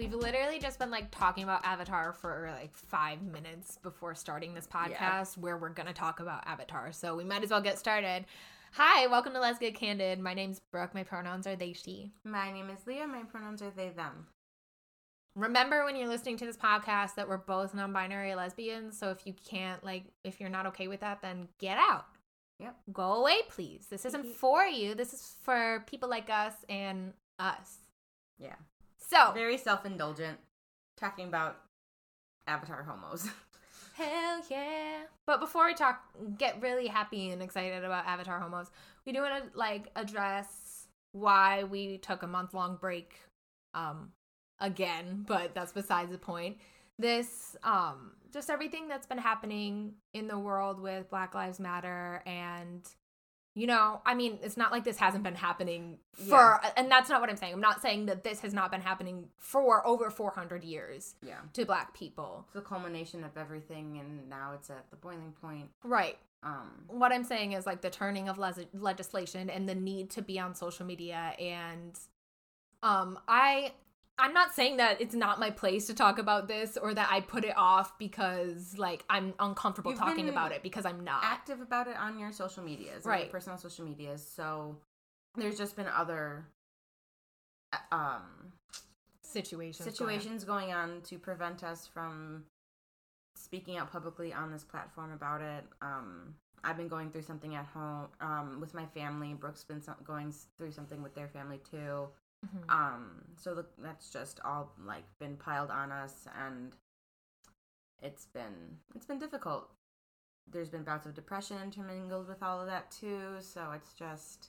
We've literally just been like talking about Avatar for like five minutes before starting this podcast, yeah. where we're gonna talk about Avatar. So we might as well get started. Hi, welcome to Let's Get Candid. My name's Brooke. My pronouns are they, she. My name is Leah. My pronouns are they, them. Remember when you're listening to this podcast that we're both non-binary lesbians. So if you can't like, if you're not okay with that, then get out. Yep. Go away, please. This isn't for you. This is for people like us and us. Yeah. So very self indulgent, talking about Avatar homos. Hell yeah! But before we talk, get really happy and excited about Avatar homos, we do want to like address why we took a month long break, um, again. But that's besides the point. This, um, just everything that's been happening in the world with Black Lives Matter and you know, I mean, it's not like this hasn't been happening for, yeah. and that's not what I'm saying. I'm not saying that this has not been happening for over 400 years. Yeah. To black people. It's the culmination of everything, and now it's at the boiling point. Right. Um. What I'm saying is like the turning of le- legislation and the need to be on social media, and um, I I'm not saying that it's not my place to talk about this or that I put it off because like I'm uncomfortable You've talking about it because I'm not active about it on your social medias, right? Your personal social medias. So there's just been other uh, um situations situations going on. going on to prevent us from speaking out publicly on this platform about it. Um I've been going through something at home um with my family. Brooke's been going through something with their family too. Mm-hmm. Um, so the, that's just all like been piled on us, and it's been it's been difficult. There's been bouts of depression intermingled with all of that too, so it's just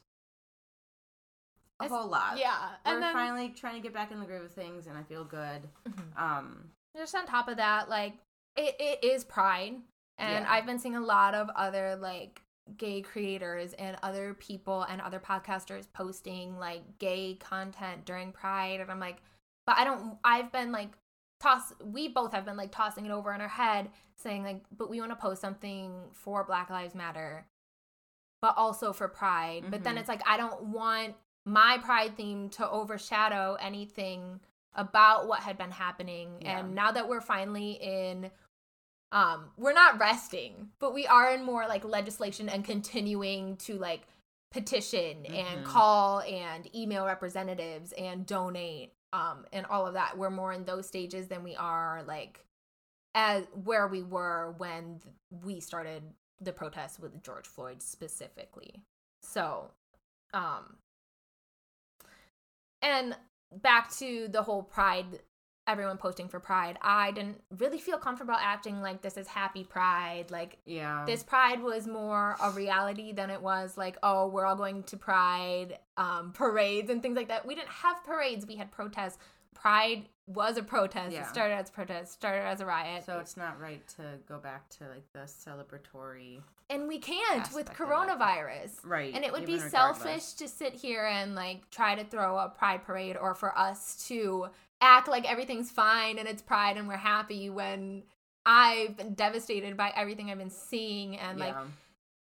a it's, whole lot. Yeah, we're then, finally trying to get back in the groove of things, and I feel good. Mm-hmm. Um, just on top of that, like it, it is Pride, and yeah. I've been seeing a lot of other like gay creators and other people and other podcasters posting like gay content during Pride. And I'm like, but I don't, I've been like, toss, we both have been like tossing it over in our head saying like, but we want to post something for Black Lives Matter, but also for Pride. Mm-hmm. But then mm-hmm. it's like, I don't want my Pride theme to overshadow anything about what had been happening. Yeah. And now that we're finally in um we're not resting but we are in more like legislation and continuing to like petition mm-hmm. and call and email representatives and donate um and all of that we're more in those stages than we are like as where we were when we started the protests with George Floyd specifically so um and back to the whole pride everyone posting for pride i didn't really feel comfortable acting like this is happy pride like yeah. this pride was more a reality than it was like oh we're all going to pride um, parades and things like that. We didn't have parades we had protests. Pride was a protest. Yeah. it started as a protest started as a riot. So it's not right to go back to like the celebratory and we can't with coronavirus. Right and it would be regardless. selfish to sit here and like try to throw a pride parade or for us to act like everything's fine and it's pride and we're happy when I've been devastated by everything I've been seeing and yeah. like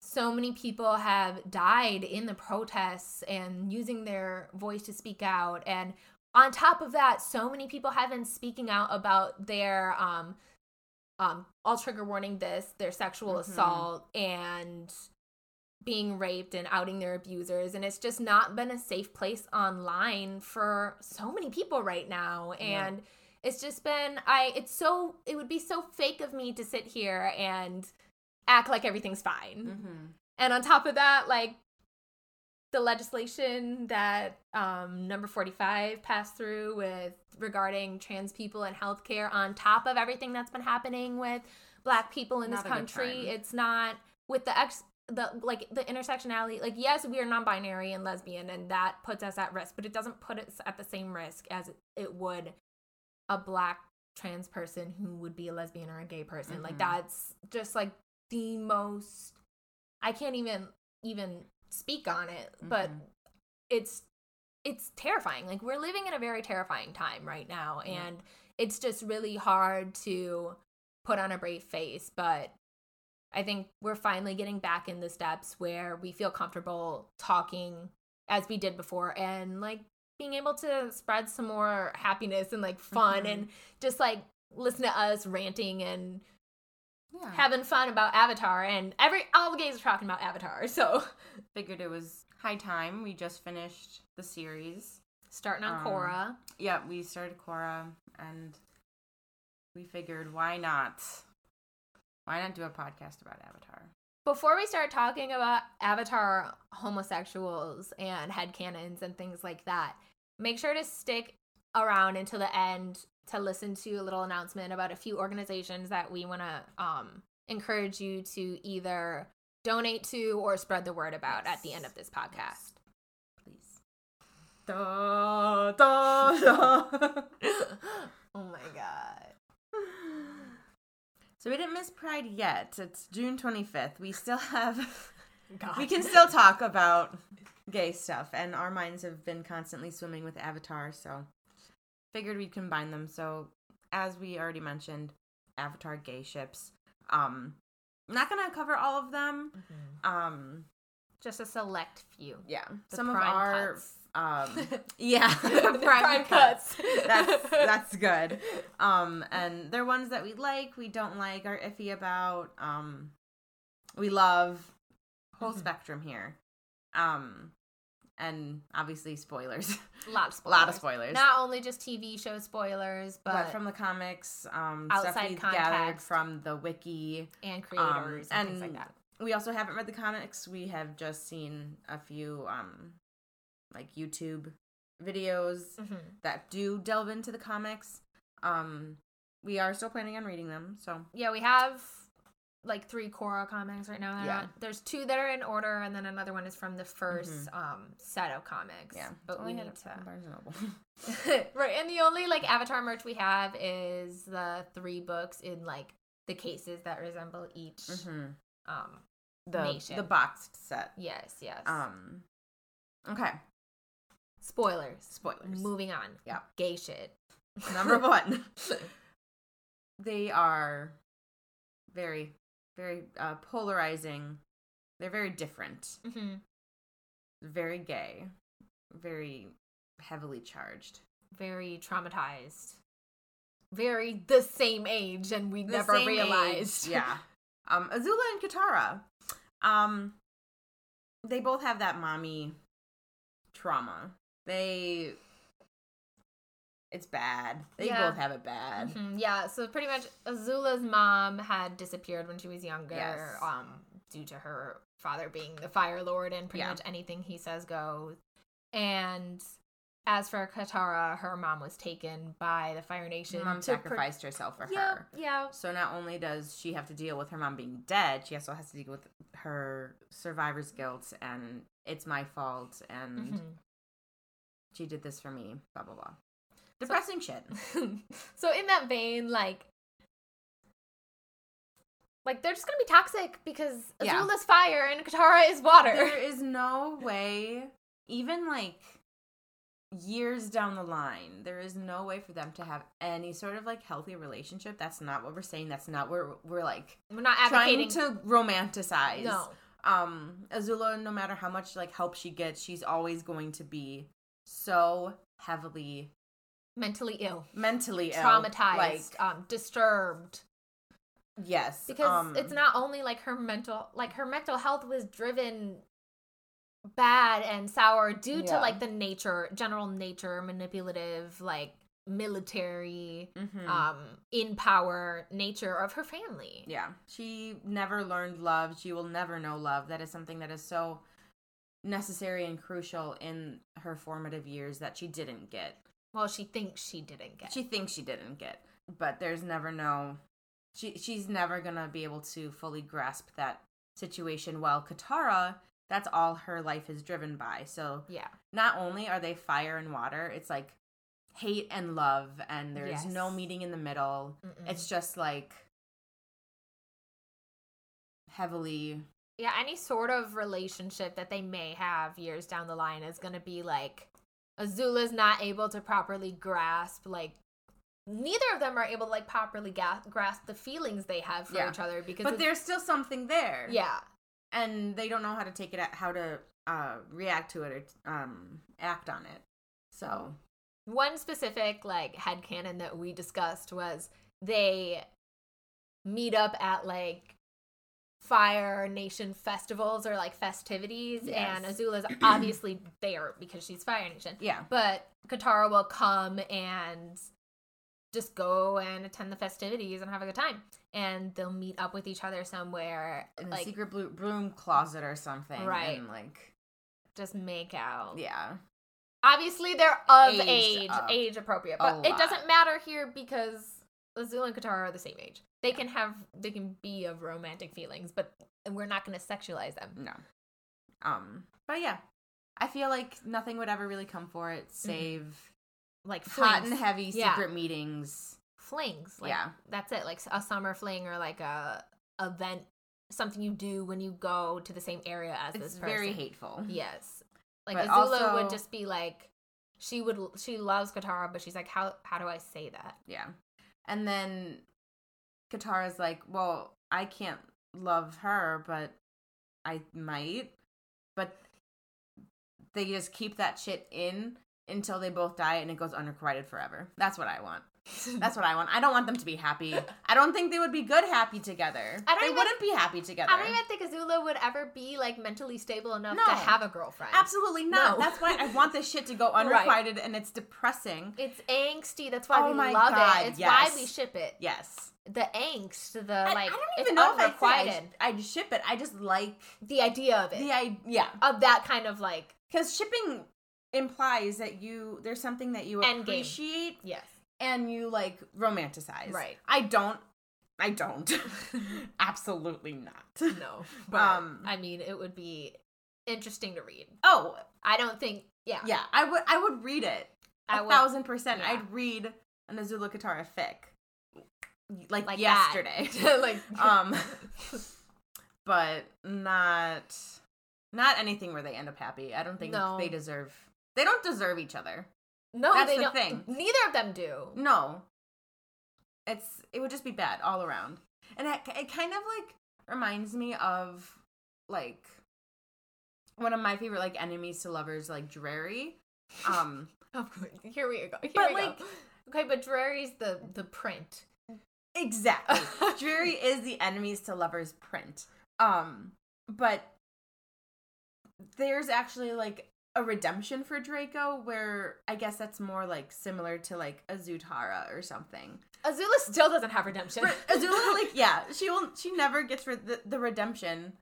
so many people have died in the protests and using their voice to speak out and on top of that so many people have been speaking out about their um um all trigger warning this their sexual mm-hmm. assault and being raped and outing their abusers and it's just not been a safe place online for so many people right now and yeah. it's just been i it's so it would be so fake of me to sit here and act like everything's fine mm-hmm. and on top of that like the legislation that um, number 45 passed through with regarding trans people and healthcare on top of everything that's been happening with black people in not this country it's not with the ex the like the intersectionality like yes we are non-binary and lesbian and that puts us at risk but it doesn't put us at the same risk as it would a black trans person who would be a lesbian or a gay person mm-hmm. like that's just like the most i can't even even speak on it mm-hmm. but it's it's terrifying like we're living in a very terrifying time right now and it's just really hard to put on a brave face but I think we're finally getting back in the steps where we feel comfortable talking as we did before and like being able to spread some more happiness and like fun Mhm. and just like listen to us ranting and Yeah. having fun about Avatar and every all the gays are talking about Avatar. So Figured it was high time. We just finished the series. starting on Um, Korra. Yeah, we started Korra and we figured why not? Why not do a podcast about Avatar? Before we start talking about Avatar homosexuals and headcanons and things like that, make sure to stick around until the end to listen to a little announcement about a few organizations that we want to um, encourage you to either donate to or spread the word about at the end of this podcast. Please. Da, da, da. oh my god. So we didn't miss Pride yet. It's June 25th. We still have god. we can still talk about gay stuff and our minds have been constantly swimming with Avatar, so figured we'd combine them. So as we already mentioned, Avatar gay ships. Um not going to cover all of them. Mhm. Um Just a select few. yeah, The some of our cuts. Um yeah, The prime cuts. cuts. that's that's good. Um, and they're ones that we like, we don't like, are iffy about. Um, we love whole Mhm. spectrum here. Um, and obviously spoilers, A lot of a spoilers. lot of spoilers. Not only just TV show spoilers, but, but, from the comics, um, stuff outside we've gathered from the wiki. and creators and, things like that. We also haven't read the comics. We have just seen a few, um, like YouTube videos Mhm. that do delve into the comics. Um, we are still planning on reading them, so Yeah, we have like three Korra comics right now. Yeah. not- there's two that are in order, and then another one is from the 1st um, set of comics. yeah. but we need to. Barnes Noble. right, and the only like Avatar merch we have is the three books in like the cases that resemble each. Mhm. Um, The Nation. the boxed set. yes, yes. Um. Okay. Spoilers. Spoilers. Moving on. Yeah. Gay shit. Number one. they are very, very uh, polarizing. They're very different. hmm Very gay. Very heavily charged. Very traumatized. Very the same age, and we The never realized. age, Yeah. Um, Azula and Katara. Um, they both have that mommy trauma. They. It's bad. They Yeah. both have it bad. Mhm, Yeah, so pretty much Azula's mom had disappeared when she was younger, Yes. um, due to her father being the Fire Lord, and pretty Yeah. much anything he says goes. And as for Katara, her mom was taken by the Fire Nation. Mom sacrificed herself for yeah, her. yeah, So not only does she have to deal with her mom being dead, she also has to deal with her survivor's guilt and it's my fault and mhm. She did this for me. Blah blah blah. Depressing shit. so in that vein, like, like they're just gonna be toxic because Yeah. Azula's fire and Katara is water. There is no way, even like years down the line, there is no way for them to have any sort of like healthy relationship. That's not what we're saying. That's not what we're, like We're not trying to romanticize. no, Um, Azula, no matter how much like help she gets, she's always going to be so heavily mentally ill, mentally ill. traumatized, Like um, disturbed. yes, Because um, it's not only like her mental, like her mental health was driven bad and sour due to like the nature, general nature, manipulative, like military, mhm. um, in power nature of her family. Yeah. She never learned love. She will never know love. That is something that is so necessary and crucial in her formative years that she didn't get. Well, she thinks she didn't get. She thinks she didn't get, but there's never no she she's never going to be able to fully grasp that situation while Katara that's all her life is driven by. So yeah. not only are they fire and water, it's like hate and love and there's no meeting in the middle. Mm-mm. It's just like heavily yeah, any sort of relationship that they may have years down the line is going to be like Azula's not able to properly grasp like neither of them are able to like properly ga- grasp the feelings they have for Yeah. each other because but there's still something there. yeah And they don't know how to take it out, how to uh react to it or um act on it. So One specific like head headcanon that we discussed was they meet up at like Fire Nation festivals or like festivities, and Yes. Azula's obviously there because she's Fire Nation. yeah, But Katara will come and just go and attend the festivities and have a good time. And they'll meet up with each other somewhere, in like secret blue broom closet or something, Right. And like, just make out. yeah, Obviously, they're of Aged age, age appropriate, but it doesn't matter here because Azula and Katara are the same age. They can have, they can be of romantic feelings, but we're not going to sexualize them. no. Um, but yeah, I feel like nothing would ever really come for it, save Like hot and heavy Yeah. secret meetings. flings. Like, Yeah. that's it. Like a summer fling or like a event, something you do when you go to the same area as It's this person. very hateful. Yes. Like But Azula would just be like, she would, she loves Katara, but she's like, how, how do I say that? Yeah. And then Katara's like, well, I can't love her, but I might. But they just keep that shit in until they both die and it goes unrequited forever. That's what I want. That's what I want. I don't want them to be happy. I don't think they would be good happy together. I don't they even- wouldn't be happy together. I don't even think Azula would ever be like mentally stable enough No. to have a girlfriend. Absolutely not. No. That's why I want this shit to go Right. unrequited and it's depressing. It's angsty. That's why Oh we my love God, it. It's yes. why we ship it. Yes. The angst, the I, like, I don't it's even know if unrequited. say I'd, I'd ship it. I just like the idea of it, the I yeah. of that kind of like, Because shipping implies that you there's something that you Endgame. appreciate yes, and you like romanticize. Right. I don't. I don't. Absolutely not. no, but Um, I mean, it would be interesting to read. Oh I don't think, yeah, yeah, I would. I would read it. A would- thousand percent. yeah. I'd read an Azula Katara fic. Like, like yesterday. like, um, but not not anything where they end up happy. I don't think No. they deserve. They don't deserve each other. No, that's they the don't. thing. Neither of them do. No. It's it would just be bad all around. And it, it kind of like reminds me of like one of my favorite like enemies to lovers like Drary. Um Here we go. Here But, we like- go. Okay, but Drary's the the print. exactly. Drary is the enemies to lovers print. Um but there's actually like a redemption for Draco where I guess that's more like similar to like a Zutara or something. Azula still doesn't have redemption. Re- Azula, like, yeah, she will. She never gets re- the, the redemption,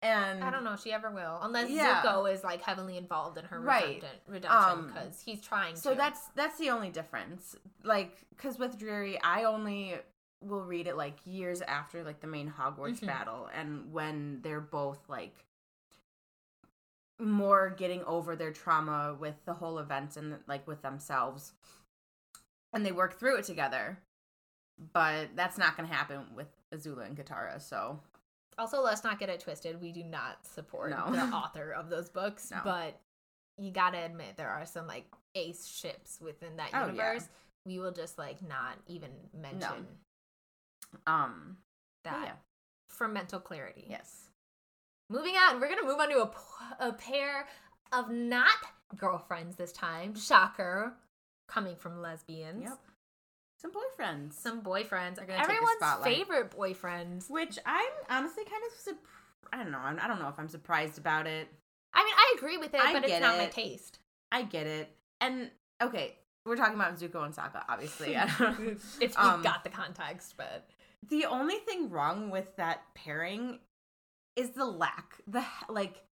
and I don't know if she ever will, unless Yeah. Zuko is like heavily involved in her Right. redemption redemption Um, because he's trying So to. that's that's the only difference. Like, because with Drary, I only will read it like years after like the main Hogwarts Mhm. battle, and when they're both like more getting over their trauma with the whole events and like with themselves, and they work through it together. But that's not going to happen with Azula and Katara. So also let's not get it twisted. We do not support No. the author of those books, No. but you gotta admit there are some like ace ships within that Oh, yeah. universe. We will just like not even mention um, that yeah, for mental clarity. yes. Moving on, we're gonna move on to a pair of not girlfriends this time. Shocker, coming from lesbians. Yep. Some boyfriends. Some boyfriends are gonna take the everyone's favorite boyfriends. Which I'm honestly kind of sup- I don't know. I'm- I don't know if I'm surprised about it. I mean, I agree with it, I but it's not my taste. I get it. And okay, we're talking about Zuko and Sokka, obviously. I don't- if you Um, got the context, but the only thing wrong with that pairing is the lack, the like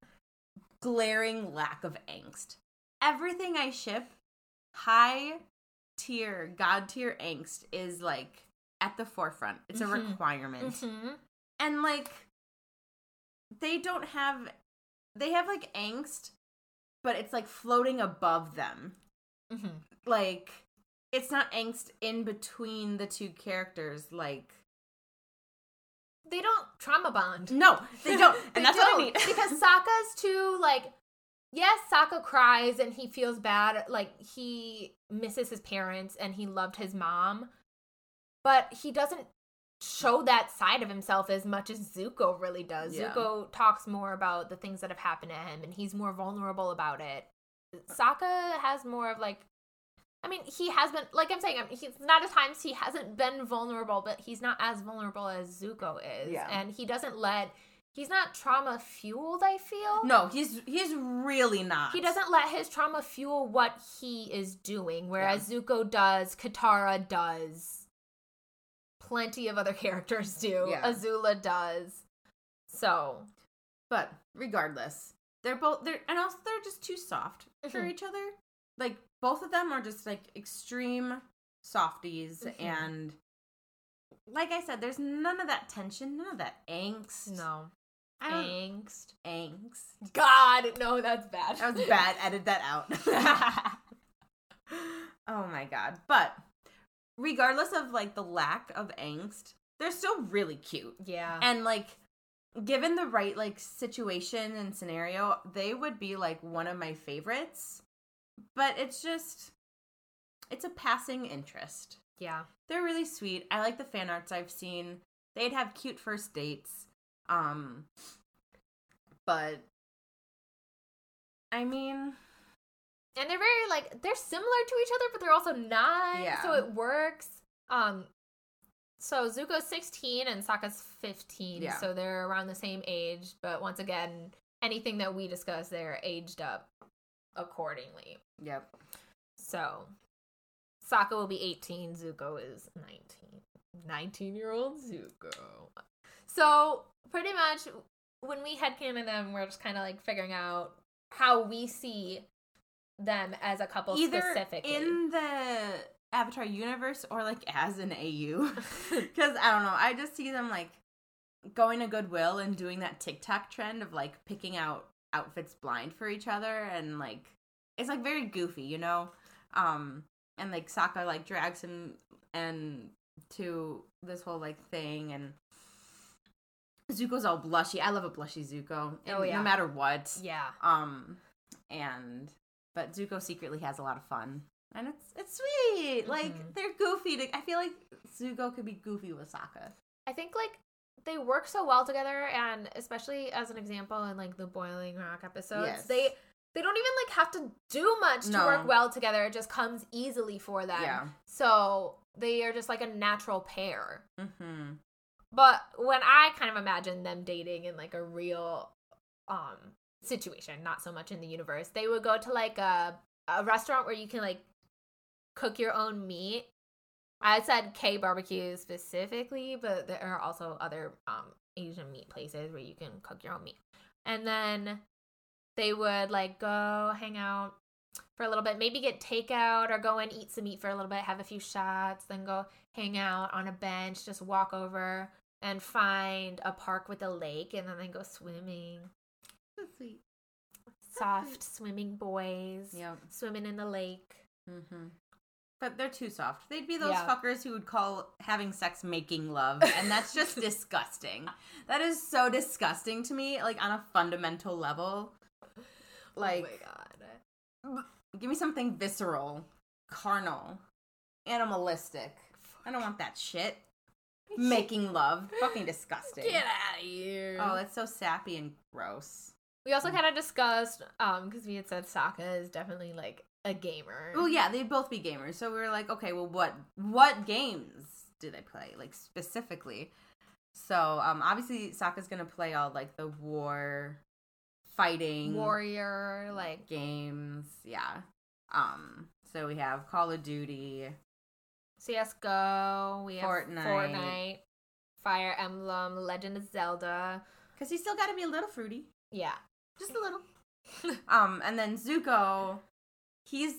glaring lack of angst. Everything I ship, high tier, god tier angst is like at the forefront. It's a Mhm. requirement. Mhm. and like they don't have they have like angst but it's like floating above them Mhm. like it's not angst in between the two characters like they don't trauma bond. no they don't They and that's what i don't, need because Sokka's too like yes, Sokka cries and he feels bad, like he misses his parents and he loved his mom, but he doesn't show that side of himself as much as Zuko really does. Yeah. Zuko talks more about the things that have happened to him and he's more vulnerable about it. Sokka has more of like I mean, he has been like I'm saying, he's not at times he hasn't been vulnerable, but he's not as vulnerable as Zuko is. Yeah. And he doesn't let he's not trauma fueled, I feel. No, he's he's really not. He doesn't let his trauma fuel what he is doing, whereas Zuko does, Katara does, plenty of other characters do, Yeah. Azula does. So, But regardless, they're both they're and also they're just too soft for Mhm. each other. Like both of them are just like extreme softies Mhm. and like I said, there's none of that tension, none of that angst. no. Angst. angst. God, no, that's bad. That was bad. Edit that out. oh my god. But regardless of like the lack of angst, they're still really cute. yeah. And like given the right like situation and scenario, they would be like one of my favorites. But it's just it's a passing interest. yeah. They're really sweet. I like the fan arts I've seen. They'd have cute first dates. Um but I mean, and they're very like they're similar to each other but they're also not Yeah. so it works um so zuko's 16 and Sokka's 15 Yeah. so they're around the same age but once again anything that we discuss they're aged up accordingly yep. so Sokka will be 18 zuko is 19 19 year old zuko so pretty much when we headcanon them we're just kind of like figuring out how we see them as a couple Either specifically. in the Avatar universe or like as an AU. Because I don't know, I just see them like going to Goodwill and doing that TikTok trend of like picking out outfits blind for each other and like it's like very goofy, you know. Um, and like Sokka like drags him and to this whole like thing and Zuko's all blushy. I love a blushy Zuko. Oh, yeah. No matter what. yeah. Um, and but Zuko secretly has a lot of fun, and it's it's sweet. Like Mhm. they're goofy. To, I feel like Zuko could be goofy with Sokka. I think like they work so well together and especially as an example in like the Boiling Rock episodes, Yes. they they don't even like have to do much to work well together. It just comes easily for them. Yeah. So they are just like a natural pair. Mm-hmm. But when I kind of imagine them dating in like a real um situation, not so much in the universe, they would go to like a a restaurant where you can like cook your own meat. I said K barbecue specifically, but there are also other um Asian meat places where you can cook your own meat. And then they would like go hang out for a little bit, maybe get takeout or go and eat some meat for a little bit, have a few shots, then go hang out on a bench, just walk over and find a park with a lake and then they go swimming. Sweet. Soft swimming boys. Yep. Swimming in the lake. Mm-hmm. But they're too soft. They'd be those Yeah. fuckers who would call having sex making love, and that's just disgusting. That is so disgusting to me, like on a fundamental level. Like, oh my god. give me something visceral, carnal, animalistic. I don't want that shit. Making love, fucking disgusting. Get out of here. Oh, that's so sappy and gross. we also kind of discussed, um, because we had said Sokka is definitely like a gamer. Well, yeah, they'd both be gamers, so we were like, okay, well, what what games do they play, like specifically? So, um, obviously, Sokka's gonna play all like the war, fighting, Warrior, like games, yeah. Um, so we have Call of Duty, CS:GO. We have Fortnite. Fortnite, Fire Emblem, Legend of Zelda. because he's still got to be a little fruity, Yeah. just a little. um, and then Zuko, he's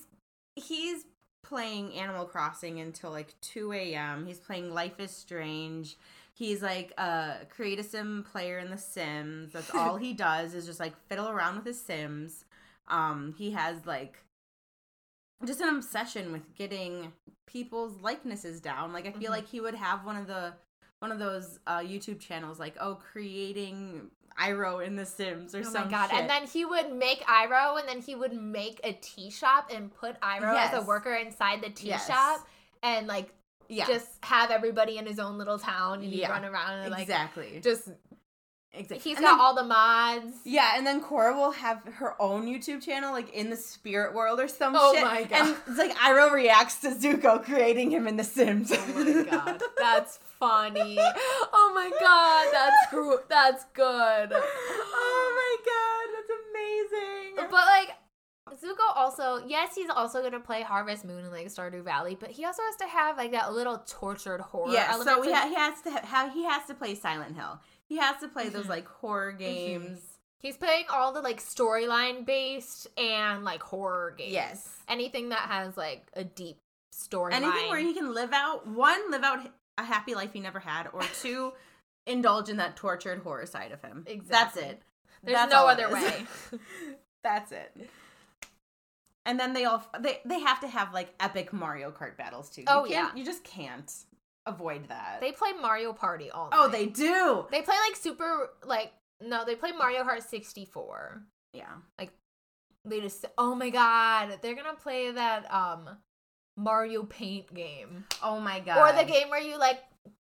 he's playing Animal Crossing until like two a.m. He's playing Life is Strange. He's like a create a sim player in The Sims. That's all he does is just like fiddle around with his Sims. Um, he has like just an obsession with getting people's likenesses down. Like I feel Mhm. like he would have one of the one of those uh, YouTube channels like oh creating Iroh in The Sims or something. Oh my some god! shit. And then he would make Iroh and then he would make a tea shop and put Iroh as a worker inside the tea Yes. shop, and like yeah, just have everybody in his own little town, and he'd run around and like exactly. just Exactly. He's And got then- all the mods. Yeah, and then Korra will have her own YouTube channel, like in the spirit world or some Oh shit. my God. And it's like Iroh reacts to Zuko creating him in The Sims. Oh my god, that's funny. Oh my god, that's gr- that's good. oh my god, that's amazing. But like Zuko also, yes, he's also gonna play Harvest Moon and like Stardew Valley, but he also has to have like that little tortured horror yeah, element. so to- ha- he has to ha- how he has to play Silent Hill. He has to play those Mhm. like horror games. he's playing all the like storyline based and like horror games. Yes. anything that has like a deep storyline. Anything where he can live out one, live out a happy life he never had, or two, indulge in that tortured horror side of him. That's it. There's That's no other way. That's it. And then they all they they have to have like epic Mario Kart battles too. You Oh, can't- yeah. you just can't avoid that. they play Mario Party all. oh, they do. They play like super like no, they play Mario Kart 64. Yeah. Like they just oh my god, they're gonna play that um Mario Paint game. Oh my god. Or the game where you like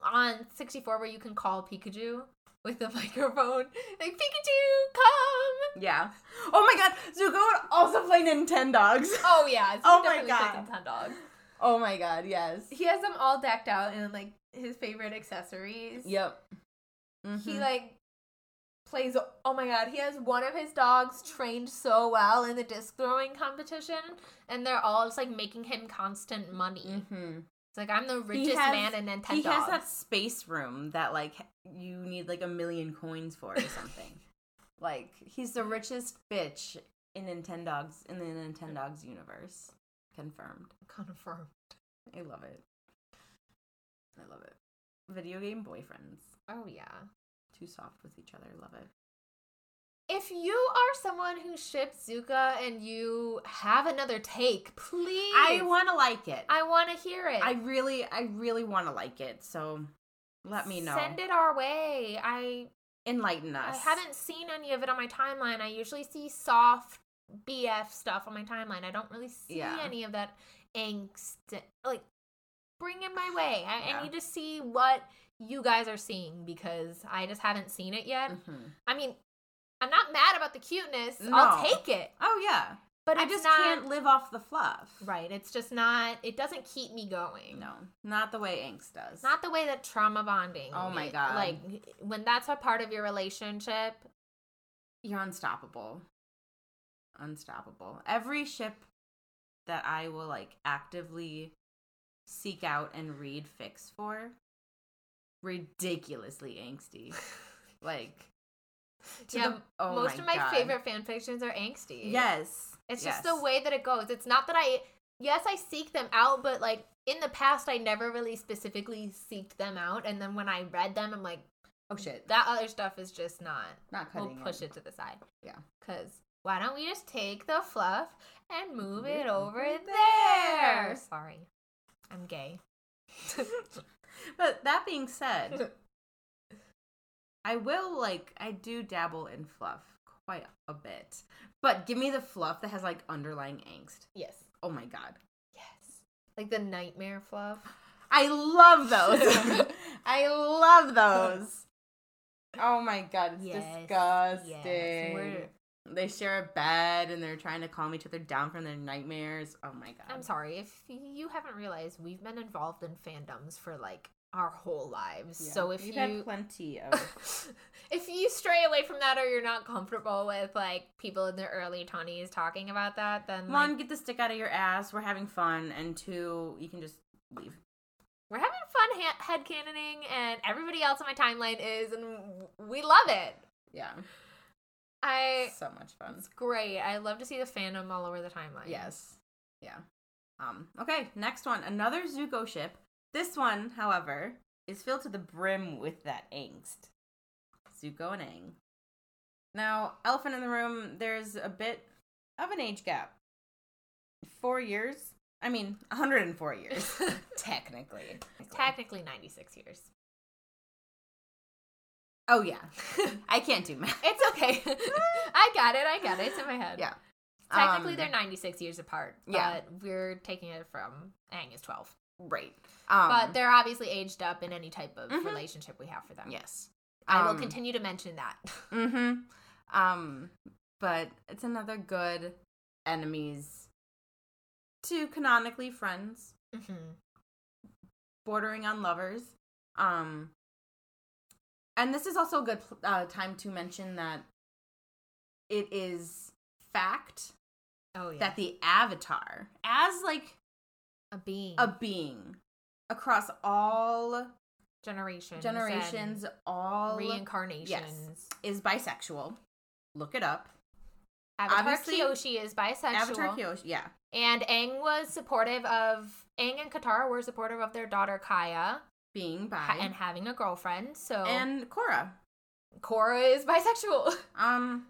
on 64 where you can call Pikachu with the microphone. Like Pikachu, come! Yeah. Oh my god. Zuko would also play Nintendogs. Oh yeah, it's Oh my definitely God. Oh my god. Yes. He has them all decked out in like his favorite accessories. Yep. He Mhm. like plays oh my god, he has one of his dogs trained so well in the disc throwing competition and they're all just like making him constant money. Mhm. It's like I'm the richest has- man in Nintendo. He has that space room that like you need like a million coins for or something. like he's the richest bitch in Nintendogs in the Nintendogs universe. Confirmed. confirmed. I love it. I love it. Video game boyfriends. Oh yeah. Too soft with each other. Love it. If you are someone who ships Zukka and you have another take, please. I want to like it. I want to hear it. I really, I really want to like it. So let me know. Send it our way. I Enlighten us. I haven't seen any of it on my timeline. I usually see soft BF stuff on my timeline. I don't really see Yeah. any of that angst. Like, bring it my way. I, Yeah. I need to see what you guys are seeing because I just haven't seen it yet. Mhm. I mean, I'm not mad about the cuteness. I'll take it. Oh yeah, But I just not, can't live off the fluff. Right. It's just not. It doesn't keep me going. No, not the way angst does. Not the way that trauma bonding. Oh my it- God. Like when that's a part of your relationship. You're unstoppable. Unstoppable. Every ship that I will like actively seek out and read fics for, ridiculously angsty. like, to yeah. the- oh most my of my God. favorite fan fictions are angsty. Yes, It's just yes. the way that it goes. It's not that I. Yes, I seek them out, but like in the past, I never really specifically seeked them out. And then when I read them, I'm like, Oh shit, that other stuff is just not. not cutting. We'll push it to the side. Yeah. Because why don't we just take the fluff and move it over there? Sorry. I'm gay. But that being said, I will like I do dabble in fluff quite a bit. But give me the fluff that has like underlying angst. yes. Oh my god. Yes. Like the nightmare fluff. I love those. I love those. Oh my god, it's Yes, disgusting. yes, we're- They share a bed and they're trying to calm each other down from their nightmares. Oh my god. I'm sorry if you haven't realized we've been involved in fandoms for like our whole lives. Yeah. So if We've you had plenty of if you stray away from that or you're not comfortable with like people in their early 20s talking about that, then like, one, get the stick out of your ass. We're having fun, and two, you can just leave. we're having fun ha- headcanoning and everybody else on my timeline is and we love it. Yeah, I so much fun. it's great. I love to see the fandom all over the timeline. Yes. Yeah. Um, okay, next one. Another Zuko ship. This one, however, is filled to the brim with that angst. Zuko and Aang. Now, elephant in the room, there's a bit of an age gap. Four years? I mean, 104 years, technically. Technically 96 years. Oh, yeah. I can't do math. It's okay. I got it. I got it. It's in my head. Yeah. Technically, Um, they're 96 years apart. But yeah. we're taking it from Aang is 12. Right. Um, but they're obviously aged up in any type of Mhm. relationship we have for them. Yes. I will Um, continue to mention that. Mm-hmm. Um, but it's another good enemies to canonically friends, hmm bordering on lovers. Um, and this is also a good uh, time to mention that it is fact Oh yeah, that the Avatar, as like a being, a being across all generations, generations, all reincarnations. is bisexual. Look it up. Avatar Obviously, Kyoshi is bisexual. Avatar Kyoshi, yeah. And Aang was supportive of Aang and Katara were supportive of their daughter Kya Being bi. ha- and having a girlfriend. So and Korra. Korra is bisexual. Um,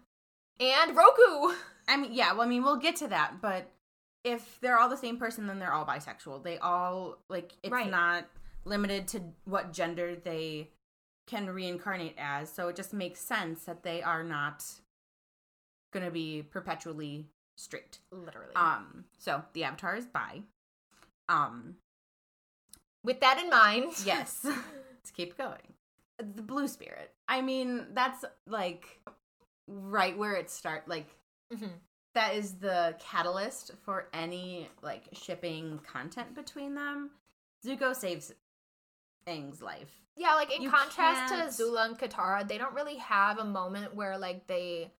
And Roku. I mean, yeah. Well, I mean, we'll get to that, but if they're all the same person, then they're all bisexual. They all like it's Right. not limited to what gender they can reincarnate as. So it just makes sense that they are not gonna be perpetually straight. Literally. Um, so the avatar is bi. Um, With that in mind. yes. Let's keep going. The blue spirit. I mean, that's like right where it start. Like Mhm. that is the catalyst for any like shipping content between them. Zuko saves Aang's life. Yeah, like in You contrast can't- to Zula and Katara, they don't really have a moment where like they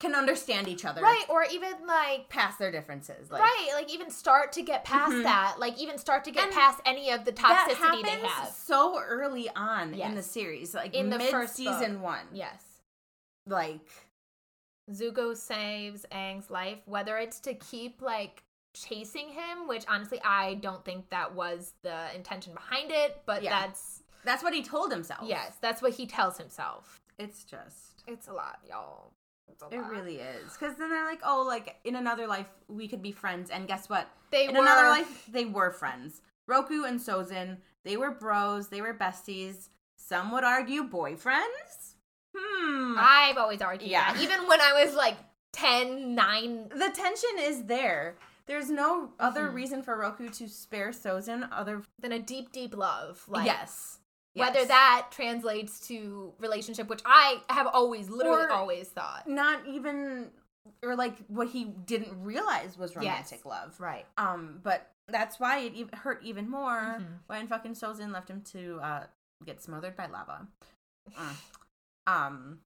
Can understand each other. right or even like Past their differences. Like right like even start to get past Mhm. that like even start to get And past any of the that toxicity they have. so early on in the series. Like In the mid first season book. one. Yes. Like Zuko saves Aang's life, whether it's to keep like chasing him, which honestly I don't think that was the intention behind it, but Yeah. that's that's what he told himself. yes, that's what he tells himself. It's just It's a lot, y'all. It lot. really is. Because then they're like, oh, like in another life we could be friends. And guess what? They in were another life they were friends. Roku and Sozin, they were bros, they were besties. Some would argue boyfriends. Hmm. I've always argued Yeah. that. Even when I was like 10, 9. the tension is there. There's no other Mhm. reason for Roku to spare Sozin other than a deep, deep love. Like, yes. Whether that translates to relationship, which I have always, literally Or- always thought. not even or like what he didn't realize was romantic Yes. love. Right. Um, but that's why it ev- hurt even more Mhm. when fucking Sozin left him to uh get smothered by lava. Mm. Um,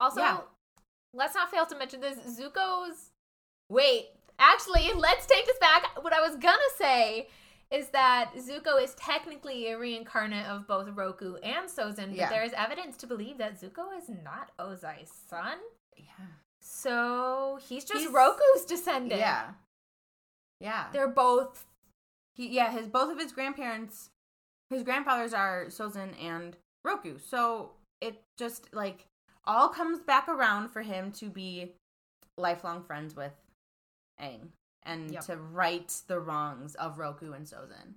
Also, Yeah. let's not fail to mention this. Zuko's. Wait, actually, let's take this back. What I was gonna say is that Zuko is technically a reincarnate of both Roku and Sozin, but Yeah. there is evidence to believe that Zuko is not Ozai's son. yeah, So he's just He's- Roku's descendant. yeah, yeah. They're both. He, yeah, his both of his grandparents, his grandfathers are Sozin and Roku. So it just like all comes back around for him to be lifelong friends with Aang and Yep. to right the wrongs of Roku and Sozin.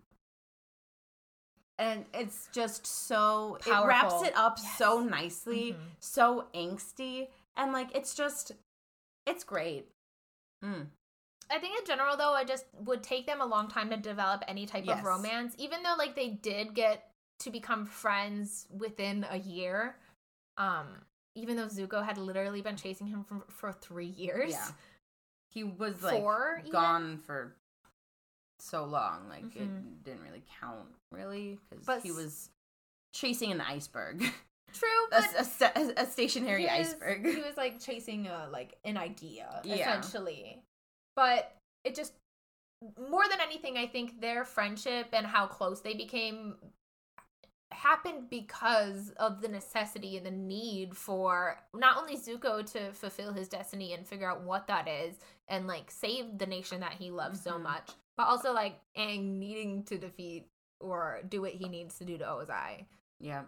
And it's just so it wraps it up Yes. so nicely, Mhm. so angsty, and like it's just it's great. Mm. I think in general, though, I just would take them a long time to develop any type Yes. of romance, even though like they did get to become friends within a year. Um, even though Zuko had literally been chasing him for, for three years. Yeah. He was like Four, even? gone for so long, like Mhm. it didn't really count, really, because he was chasing an iceberg, True, a, but a, sta- a stationary he was- iceberg. He was like chasing a like an idea, Yeah. essentially. But it just more than anything, I think their friendship and how close they became happened because of the necessity and the need for not only Zuko to fulfill his destiny and figure out what that is and like save the nation that he loves so Mhm. much, but also like Aang needing to defeat or do what he needs to do to Ozai. yeah,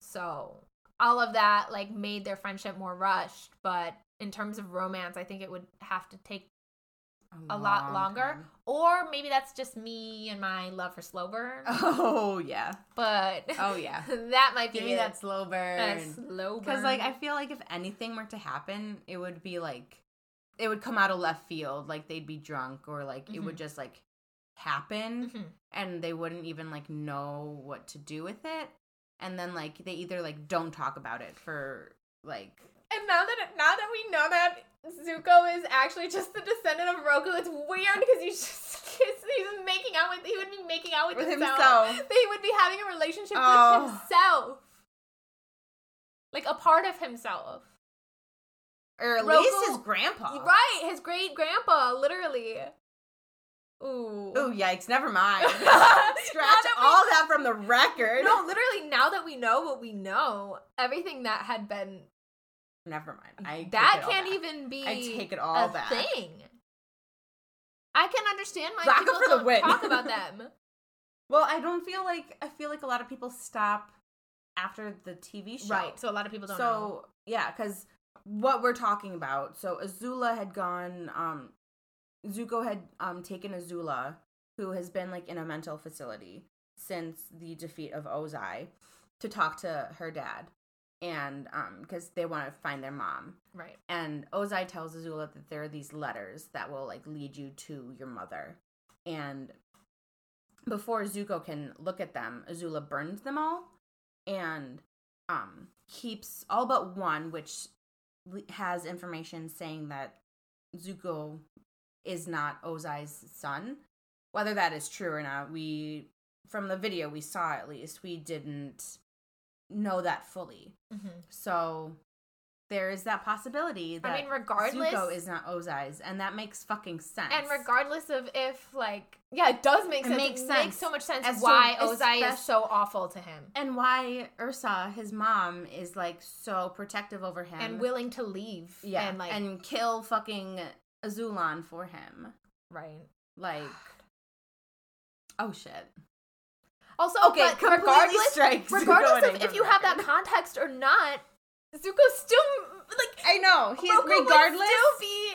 So all of that like made their friendship more rushed, but in terms of romance, I think it would have to take a lot longer. time. Or maybe that's just me and my love for slow burn. Oh yeah, But oh yeah. that might be me it. that slow A burn. slow burn. Because like I feel like if anything were to happen, it would be like it would come out of left field, like they'd be drunk or like it would Mhm. just like happen. Mhm. and they wouldn't even like know what to do with it and then like they either like don't talk about it for like And now that now that we know that Zuko is actually just the descendant of Roku, it's weird because he's just he's making out with he would be making out with, with himself. himself. They would be having a relationship Oh. with himself, like a part of himself. Or at Roku- least his grandpa. Right, his great grandpa, literally. Ooh. Oh yikes! Never mind. Scratch that we- all that from the record. No, literally. Now that we know what we know, everything that had been Never mind. I that can't back. even be I take it all a back. thing. I can understand why Zukka people for don't win. talk about them. Well, I don't feel like I feel like a lot of people stop after the TV show. Right. So a lot of people don't so know. yeah, because what we're talking about. So Azula had gone. Um, Zuko had um taken Azula, who has been like in a mental facility since the defeat of Ozai, to talk to her dad, and um because they want to find their mom. Right. And Ozai tells Azula that there are these letters that will like lead you to your mother. And before Zuko can look at them, Azula burns them all and um keeps all but one which has information saying that Zuko is not Ozai's son. Whether that is true or not, we from the video we saw at least, we didn't know that fully. Mhm. So there is that possibility that I mean, regardless, Zuko is not Ozai's, and that makes fucking sense. and regardless of if like, yeah, it does make It sense. makes it sense. makes so much sense As why Ozai is so awful to him and why Ursa, his mom, is like so protective over him and willing to leave. yeah, and like, and kill fucking Azulon for him. right. Like, oh shit. Also, Okay, but regardless, regardless of if you have that context or not, Zuko's still like I know he's Roku regardless. still be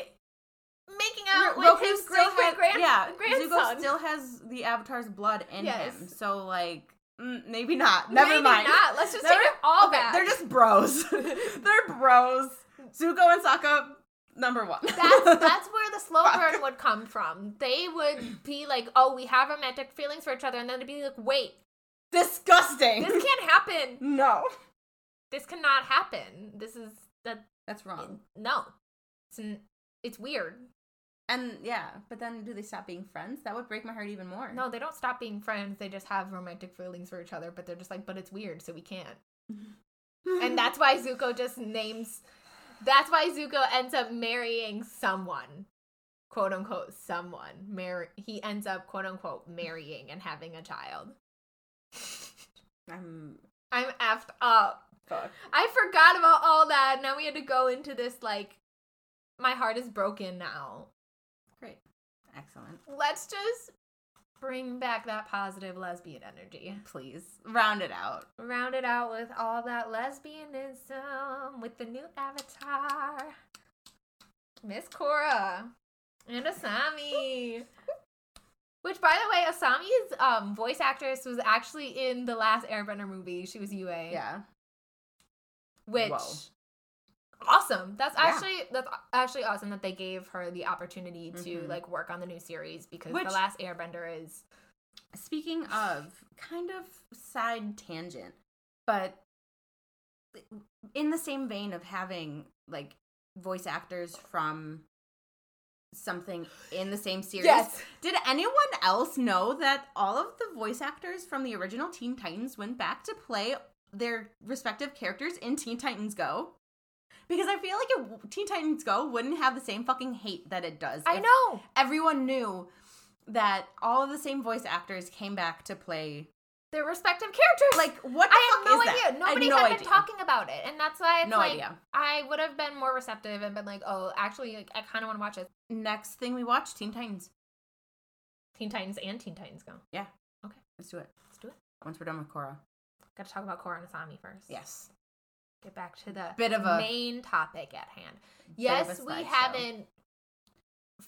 making out Ro- with Roku his still great grand yeah, grandson. Zuko still has the Avatar's blood in Yes. him. So like, mm, maybe not. Never Maybe mind. Not. Let's just Never- take it all okay, back. they're just bros. they're bros. Zuko and Sokka, number one. that's that's where the slow burn would come from. They would be like, "Oh, we have romantic feelings for each other," and then they'd be like, "Wait, disgusting. this can't happen. no, This cannot happen. This is that that's wrong. no. It's n- it's weird. And yeah, but then do they stop being friends? That would break my heart even more. No, they don't stop being friends. They just have romantic feelings for each other, but they're just like, but it's weird, so we can't. and that's why Zuko just names. That's why Zuko ends up marrying someone, quote unquote, someone. Mar- he ends up quote unquote marrying and having a child. I'm I'm effed up. Fuck. I forgot about all that. Now we had to go into this like, my heart is broken now. Great, excellent. Let's just bring back that positive lesbian energy. Please round it out. round it out with all that lesbianism with the new avatar. Miss Korra and Asami. Which by the way, Asami's um voice actress was actually in the last Airbender movie. She was Yue. Yeah. Which Whoa. awesome. That's Yeah. actually that's actually awesome that they gave her the opportunity to Mhm. like work on the new series because Which- the last Airbender is Speaking of kind of side tangent, but in the same vein of having like voice actors from something in the same series. Did anyone else know that all of the voice actors from the original Teen Titans went back to play their respective characters in Teen Titans Go? Because I feel like if Teen Titans Go wouldn't have the same fucking hate that it does. I know. Everyone knew that all of the same voice actors came back to play. Their respective characters. Like, what the I fuck had no is that? idea. Nobody no had idea. been talking about it, and that's why it's No like idea. I would have been more receptive and been like, "Oh, actually, like, I kind of want to watch it." Next thing we watch, Teen Titans. Teen Titans and Teen Titans Go. Yeah. Okay. Let's do it. Let's do it. Once we're done with Korra. Got to talk about Korra and Asami first. Yes. Get back to the Bit of a main topic at hand. bit of a Yes, we haven't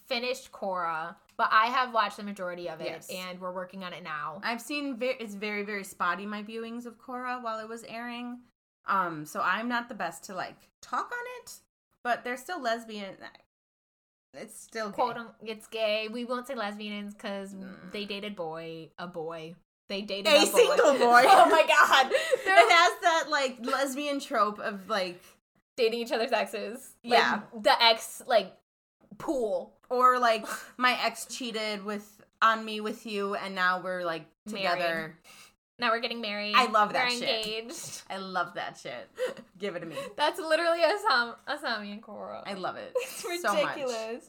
finished Korra, but I have watched the majority of it, Yes. and we're working on it now. I've seen ve- it's very very spotty my viewings of Korra while it was airing. Um, so I'm not the best to like talk on it, but they're still lesbian. It's still gay. Quote, it's gay. We won't say lesbians because Mm. they dated boy, a boy. They dated A boy. single boy. oh my god, it they're has that like lesbian trope of like dating each other's exes. Like, Yeah. the ex like pool. or like my ex cheated with on me with you and now we're like together. Married. Now we're getting married. I love that We're shit. engaged. I love that shit. Give it to me. That's literally Asam, Asami and Korra. I love it. it's ridiculous.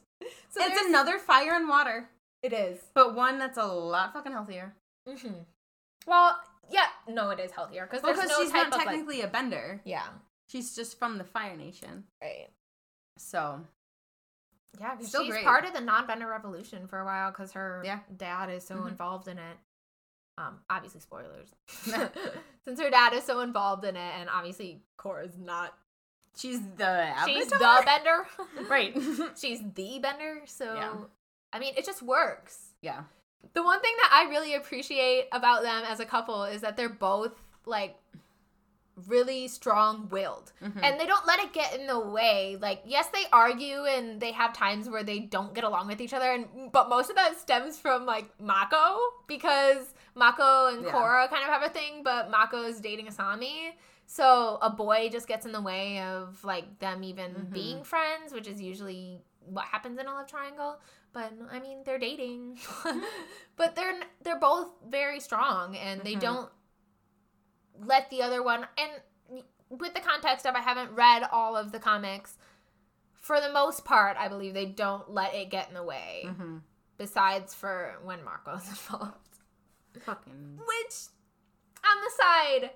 So it's another fire and water, It is. but one that's a lot fucking healthier. Hmm Well, yeah, no, it is healthier because there's Because no she's type not of like, technically a bender. yeah, She's just from the Fire Nation. right. So Yeah, she's great. part of the non-bender revolution for a while because her Yeah. dad is so Mhm. involved in it. Um, obviously spoilers, since her dad is so involved in it, and obviously Korra's not. she's the She's the bender, right. she's the bender. So, Yeah. I mean, it just works. yeah. The one thing that I really appreciate about them as a couple is that they're both like really strong-willed. Mhm. and they don't let it get in the way like yes they argue and they have times where they don't get along with each other and but most of that stems from like mako because mako and Yeah. Korra kind of have a thing but mako is dating asami so a boy just gets in the way of like them even Mhm. being friends which is usually what happens in a love triangle but i mean they're dating but they're they're both very strong and they Mhm. don't let the other one and with the context of I haven't read all of the comics, for the most part, I believe they don't let it get in the way. Mhm. Besides for when Mako's involved, Fucking. which on the side,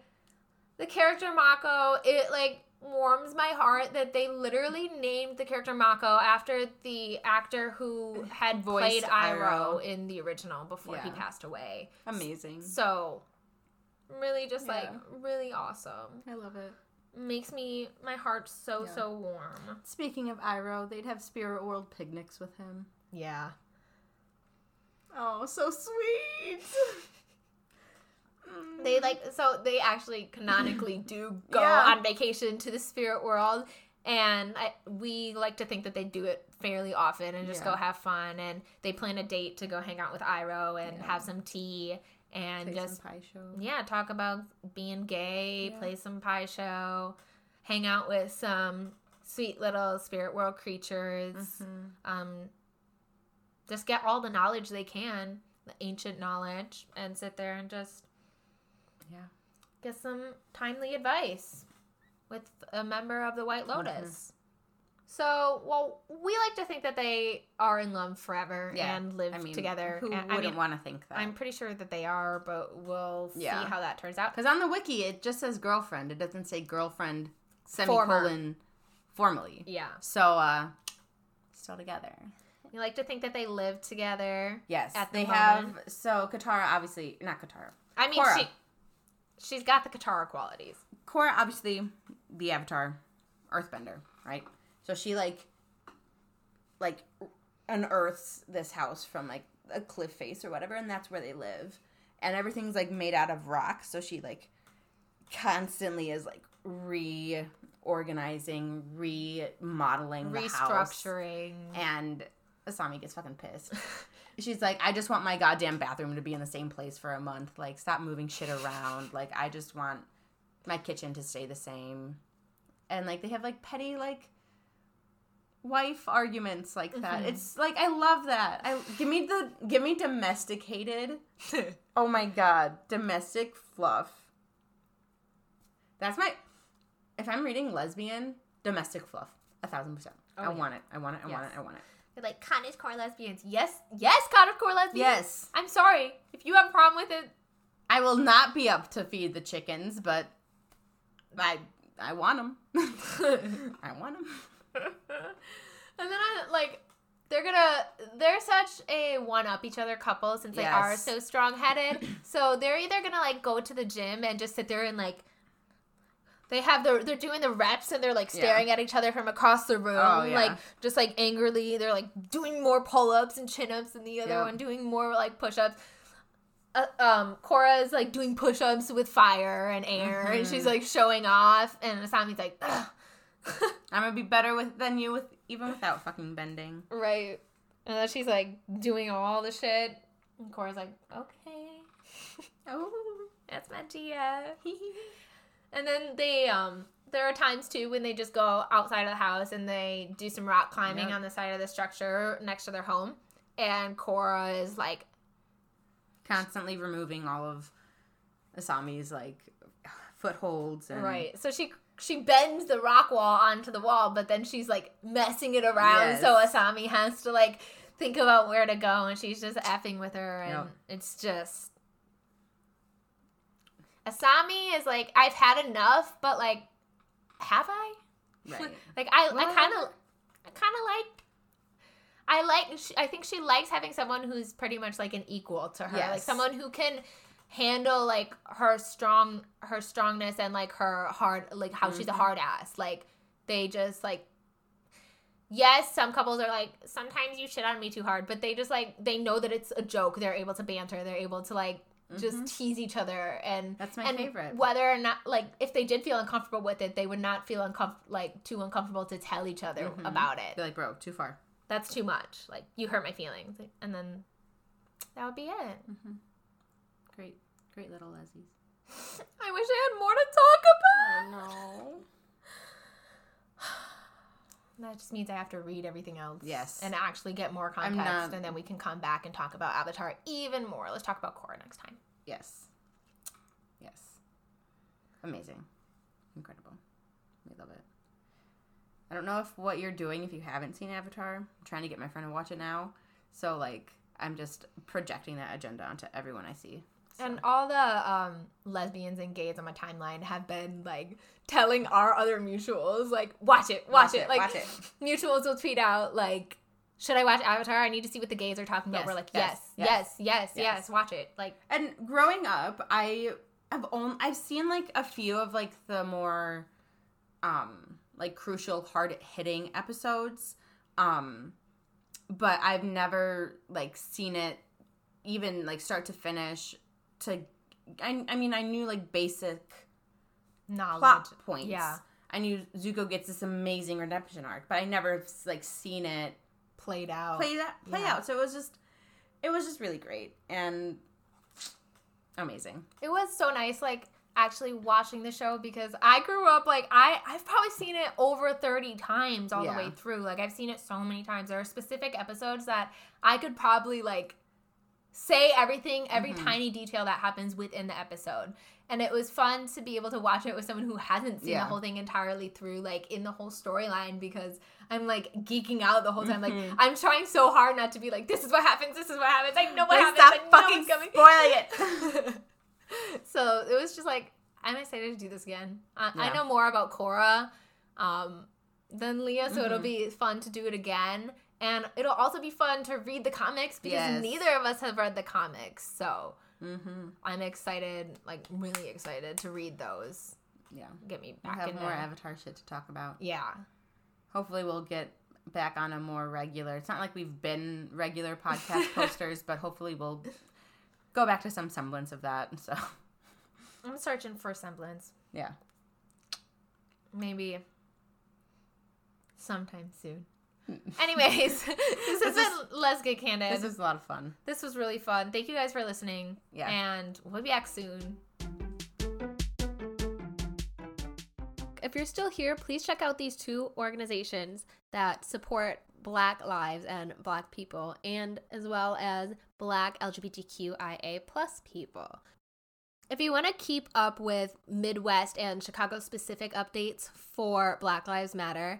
the character Mako, it like warms my heart that they literally named the character Mako after the actor who had Voiced played Iroh Iroh. in the original before he passed away. Amazing. So, really, just like really awesome. I love it. makes me my heart so Yeah. so warm. Speaking of Iroh, they'd have Spirit World picnics with him. Yeah. Oh, so sweet. They like so they actually canonically do go Yeah. on vacation to the spirit world and I, we like to think that they do it fairly often and just Yeah. go have fun and they plan a date to go hang out with Iroh and Yeah. have some tea and Play just some Pai Sho. yeah, talk about being gay, play some Pai Sho, hang out with some sweet little spirit world creatures. Mhm. um, just get all the knowledge they can, the ancient knowledge, and sit there and just Yeah. get some timely advice with a member of the White Mm-hmm. Lotus. So, well, we like to think that they are in love forever Yeah, and live I mean, together. Who and, wouldn't I want to think that? I'm pretty sure that they are, but we'll Yeah. see how that turns out. Because on the wiki, it just says girlfriend. It doesn't say girlfriend semicolon formally. Yeah, So, uh, still together. we like to think that they live together. Yes. At the they moment. have. So, Katara, obviously, not Katara. I mean, Korra. she she's got the Katara qualities. Korra, obviously, the Avatar, Earthbender, right? So she like, like, unearths this house from like a cliff face or whatever, and that's where they live. And everything's like made out of rock, so she like constantly is like reorganizing, remodeling the house. Restructuring. And Asami gets fucking pissed. She's like, I just want my goddamn bathroom to be in the same place for a month. Like, stop moving shit around. Like, I just want my kitchen to stay the same. And like, they have like petty like wife arguments like that. Mhm. It's like I love that. I give me the give me domesticated. Oh my god, domestic fluff. That's my. If I'm reading lesbian, domestic fluff, a thousand percent. Oh, I yeah. want it. I want it. I want it. I want it. They're like cottage core lesbians. Yes, yes, cottage core lesbians. Yes. I'm sorry if you have a problem with it. I will not be up to feed the chickens, but I I want them. I want them. and then I like they're gonna they're such a one up each other couple since they are so strong headed. so they're either gonna like go to the gym and just sit there and like they have the they're doing the reps and they're like Yeah. staring at each other from across the room, Oh, yeah. like just like angrily. They're like doing more pull ups and chin ups, and the other Yep. one doing more like push ups. Uh, um, Korra is like doing push ups with fire and air, and Mhm. she's like showing off, and Asami's like, Ugh. I'm gonna be better with than you with even without fucking bending. Right. And then she's like doing all the shit. And Korra's like, okay. Oh. That's my Tia. and then they um there are times too when they just go outside of the house and they do some rock climbing Yep. on the side of the structure next to their home. And Korra is like Constantly removing all of Asami's like footholds and right. So she she bends the rock wall onto the wall, but then she's like messing it around so Asami has to like think about where to go and she's just effing with her and Yep. it's just Asami is like I've had enough, but like have I? Right. Like I, I kind of, I kind of like. I like. I think she likes having someone who's pretty much like an equal to her, like someone who can handle like her strong, her strongness and like her hard, like how she's a Mhm. hard ass. Like they just like. Yes, some couples are like sometimes you shit on me too hard, but they just like they know that it's a joke. They're able to banter. They're able to like just Mhm. tease each other and That's my and favorite. Whether or not, like, if they did feel uncomfortable with it, they would not feel uncomfortable, like, too uncomfortable to tell each other Mhm. about it. Be like, bro, too far. That's too much. Like, you hurt my feelings, and then that would be it. Mm-hmm. Great, great little Leslie's. I wish I had more to talk about. know. That just means I have to read everything else. Yes. And actually get more context, not- and then we can come back and talk about Avatar even more. Let's talk about Korra next time. Yes. Yes. Amazing. Incredible. We love it. I don't know if what you're doing if you haven't seen Avatar. I'm trying to get my friend to watch it now. So like I'm just projecting that agenda onto everyone I see. So- And all the um, lesbians and gays on my timeline have been like telling our other mutuals, like, watch it, watch, it. Like, watch it. mutuals will tweet out, like, should I watch Avatar? I need to see what the gays are talking about. Yes, We're like, yes, yes, yes, yes, yes, yes. watch it. Like, And growing up, I have only I've seen like a few of like the more um like crucial hard hitting episodes. Um but I've never like seen it even like start to finish to I, I mean I knew like basic knowledge. plot points. Yeah. I knew Zuko gets this amazing redemption arc, but I never like seen it Played out. play that play Yeah. out. So it was just it was just really great and amazing. It was so nice, like, actually watching the show because I grew up, like, I, I've probably seen it over 30 times all Yeah. the way through. Like, I've seen it so many times. There are specific episodes that I could probably, like, say everything, every Mhm. tiny detail that happens within the episode. And it was fun to be able to watch it with someone who hasn't seen Yeah. the whole thing entirely through, like in the whole storyline, because I'm like geeking out the whole time. Like Mhm. I'm trying so hard not to be like, this is what happens, this is what happens. I know what Like, happens. stop I fucking spoiling it. so it was just like I'm excited to do this again. I, I know more about Korra um, than Leah, so it'll Mhm. be fun to do it again. And it'll also be fun to read the comics because Yes. neither of us have read the comics. So mm-hmm. I'm excited, like really excited to read those. Yeah. Get me back We'll have in more there. Avatar shit to talk about. yeah. Hopefully, we'll get back on a more regular. It's not like we've been regular podcast posters, but hopefully, we'll go back to some semblance of that. So, I'm searching for semblance. yeah. Maybe sometime soon. Anyways, this has This been Let's Get Candid. This is a lot of fun. This was really fun. Thank you guys for listening. Yeah. And we'll be back soon. If you're still here, please check out these two organizations that support Black lives and Black people, and as well as Black LGBTQIA plus people. If you want to keep up with Midwest and Chicago specific updates for Black Lives Matter,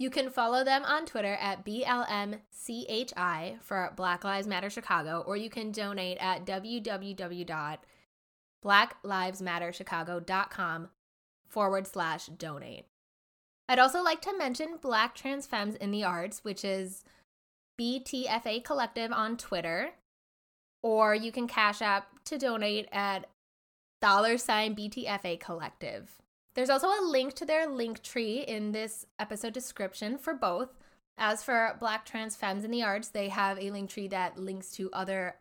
you can follow them on Twitter at BLMCHI for Black Lives Matter Chicago, or you can donate at www.blacklivesmatterchicago.com forward slash donate. I'd also like to mention Black Trans Femmes in the Arts, which is BTFA Collective on Twitter, or you can cash app to donate at dollar sign BTFA Collective. There's also a link to their link tree in this episode description for both. As for Black Trans Femmes in the Arts, they have a link tree that links to other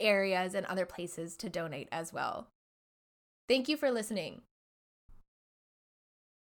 areas and other places to donate as well. Thank you for listening.